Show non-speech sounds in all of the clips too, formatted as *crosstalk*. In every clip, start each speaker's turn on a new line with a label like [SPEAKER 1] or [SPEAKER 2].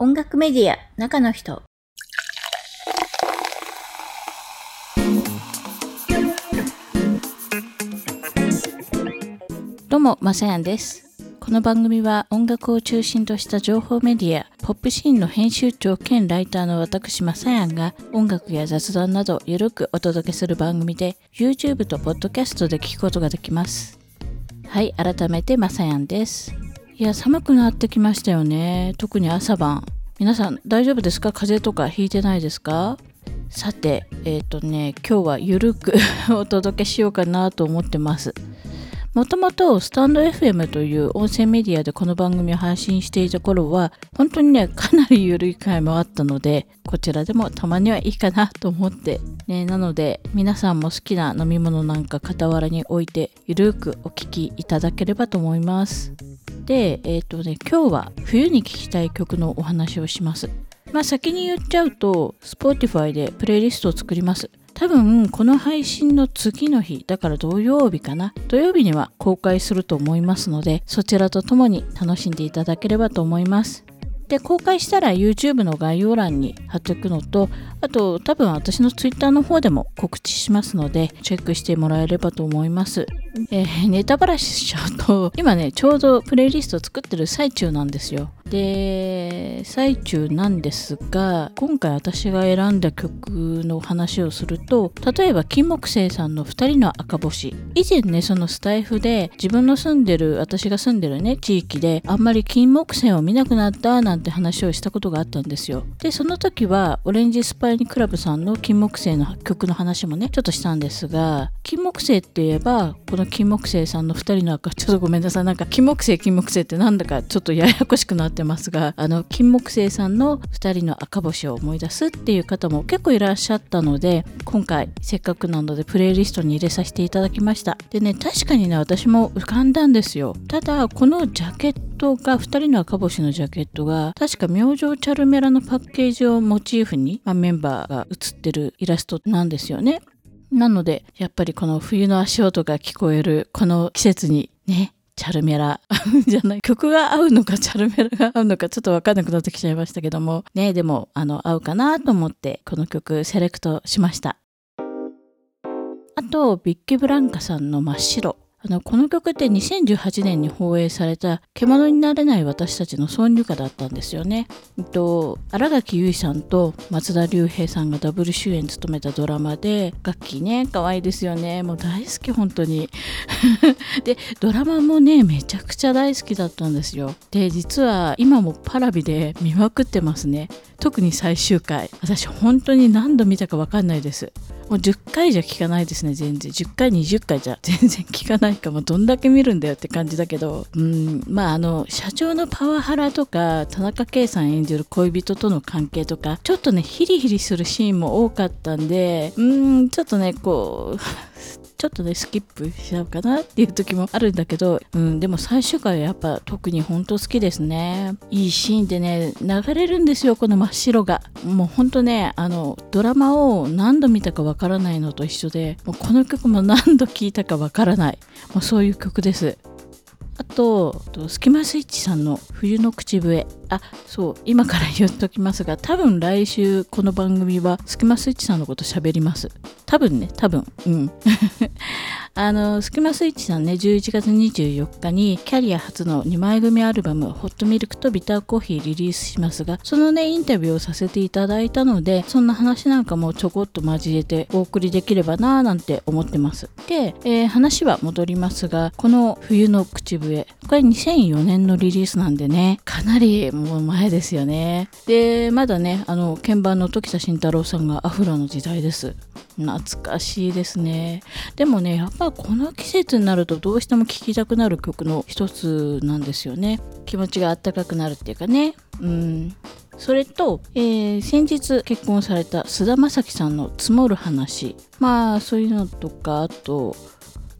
[SPEAKER 1] 音楽メディア中の人。どうもまさやんです。この番組は音楽を中心とした情報メディアポップシーンの編集長兼ライターの私まさやんが音楽や雑談などゆるくお届けする番組で YouTube と Podcast で聞くことができます。はい改めてまさやんです。いや寒くなってきましたよね。特に朝晩。皆さん大丈夫ですか？風邪とかひいてないですか？さてえっ、ー、とね今日はゆるく *laughs* お届けしようかなと思ってます。もともとスタンド FM という音声メディアでこの番組を配信していた頃は本当にねかなり緩い回もあったのでこちらでもたまにはいいかなと思って、ね、なので皆さんも好きな飲み物なんか傍らに置いてゆるくお聴きいただければと思います。でえっ、ー、とね今日は冬に聴きたい曲のお話をします。まあ先に言っちゃうと Spotify でプレイリストを作ります。多分この配信の次の日だから土曜日かな。土曜日には公開すると思いますのでそちらとともに楽しんでいただければと思います。で公開したら YouTube の概要欄に貼っておくのとあと多分私の Twitter の方でも告知しますのでチェックしてもらえればと思います。えー、*laughs* ネタバラしちゃうと今ねちょうどプレイリスト作ってる最中なんですよ。で最中なんですが今回私が選んだ曲の話をすると例えば金木犀さんの2人の赤星。以前ねそのスタイフで自分の住んでる私が住んでるね地域であんまり金木犀を見なくなったなんて話をしたことがあったんですよ。でその時はオレンジスパイニクラブさんの金木犀の曲の話もねちょっとしたんですが金木犀って言えばこの金木犀さんの2人の赤ちょっとごめんなさい。なんか金木犀金木犀ってなんだかちょっとややこしくなってますがあの金木犀さんの2人の赤星を思い出すっていう方も結構いらっしゃったので今回せっかくなのでプレイリストに入れさせていただきました。でね確かにね私も浮かんだんですよ。ただこのジャケットが2人の赤星のジャケットが確か明星チャルメラのパッケージをモチーフに、まあ、メンバーが写ってるイラストなんですよね。なので、やっぱりこの冬の足音が聞こえるこの季節にね、チャルメラ。*laughs* じゃない。曲が合うのかチャルメラが合うのかちょっとわかんなくなってきちゃいましたけども。ねでもあの合うかなと思ってこの曲セレクトしました。あとビッケブランカさんの真っ白。あのこの曲って2018年に放映された「獣になれない私たち」の挿入歌だったんですよね。えっと、新垣結衣さんと松田龍平さんがダブル主演務めたドラマで楽器ね可愛いですよねもう大好き本当に。*laughs* でドラマもねめちゃくちゃ大好きだったんですよ。で実は今もパラビで見まくってますね。特に最終回私本当に何度見たか分かんないです。もう10回じゃ聞かないですね全然。10回20回じゃ *laughs* 全然聞かないかもどんだけ見るんだよって感じだけど。うんまああの社長のパワハラとか田中圭さん演じる恋人との関係とかちょっとねヒリヒリするシーンも多かったんでうんちょっとねこう *laughs* ちょっとねスキップしちゃうかなっていう時もあるんだけど、うん、でも最終回はやっぱ特に本当好きですね。いいシーンでね流れるんですよこの真っ白が。もうほんとねあのドラマを何度見たかわからないのと一緒でもうこの曲も何度聴いたかわからない。もうそういう曲です。と、スキマスイッチさんの冬の口笛。あ、そう、今から言っときますが、多分来週この番組はスキマスイッチさんのこと喋ります。多分ね、多分。うん。あの、スキマスイッチさんね、11月24日にキャリア初の2枚組アルバム、ホットミルクとビターコーヒーリリースしますが、そのね、インタビューをさせていただいたので、そんな話なんかもちょこっと交えてお送りできればなぁなんて思ってます。で、えー、話は戻りますが、この冬の口笛、これ2004年のリリースなんでね、かなりもう前ですよね。で、まだね、あの、鍵盤の時田慎太郎さんがアフロの時代です。懐かしいですねでもねやっぱこの季節になるとどうしても聴きたくなる曲の一つなんですよね。気持ちがあったかくなるっていうかね。うん。それと、えー、先日結婚された菅田将暉さんの積もる話。まあそういうのとかあと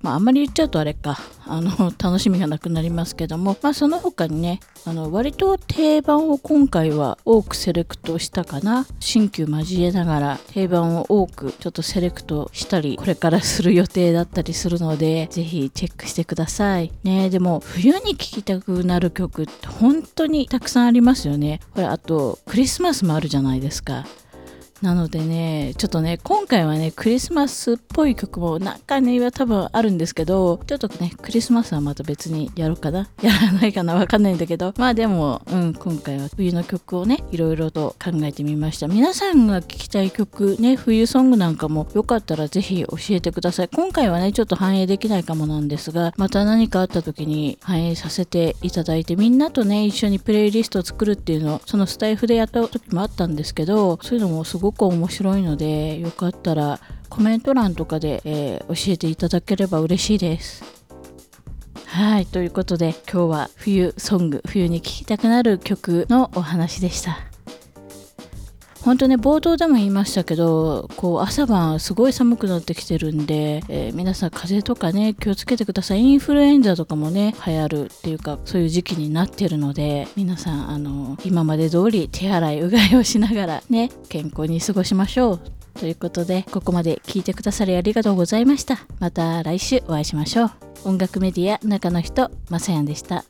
[SPEAKER 1] まあ、あんまり言っちゃうとあれか。あの楽しみがなくなりますけども、まあ、その他にねあの割と定番を今回は多くセレクトしたかな。新旧交えながら定番を多くちょっとセレクトしたりこれからする予定だったりするのでぜひチェックしてください。ねでも冬に聴きたくなる曲って本当にたくさんありますよね。これあとクリスマスもあるじゃないですか。なのでね、ちょっとね、今回はね、クリスマスっぽい曲も中には多分あるんですけど、ちょっとね、クリスマスはまた別にやろうかな？*laughs* やらないかな？わかんないんだけど、まあでも、うん、今回は冬の曲をね、いろいろと考えてみました。皆さんが聴きたい曲、ね、冬ソングなんかもよかったらぜひ教えてください。今回はね、ちょっと反映できないかもなんですが、また何かあった時に反映させていただいて、みんなとね、一緒にプレイリストを作るっていうのを、そのスタイフでやった時もあったんですけど、そういうのもすごく面白いのでよかったらコメント欄とかで、えー、教えていただければ嬉しいです。はいということで今日は冬ソング冬に聴きたくなる曲のお話でした。本当ね冒頭でも言いましたけどこう朝晩すごい寒くなってきてるんで、えー、皆さん風邪とかね気をつけてください。インフルエンザとかもね流行るっていうかそういう時期になってるので皆さんあの今まで通り手洗いうがいをしながらね健康に過ごしましょう。ということでここまで聞いてくださりありがとうございました。また来週お会いしましょう。音楽メディア中の人まさやんでした。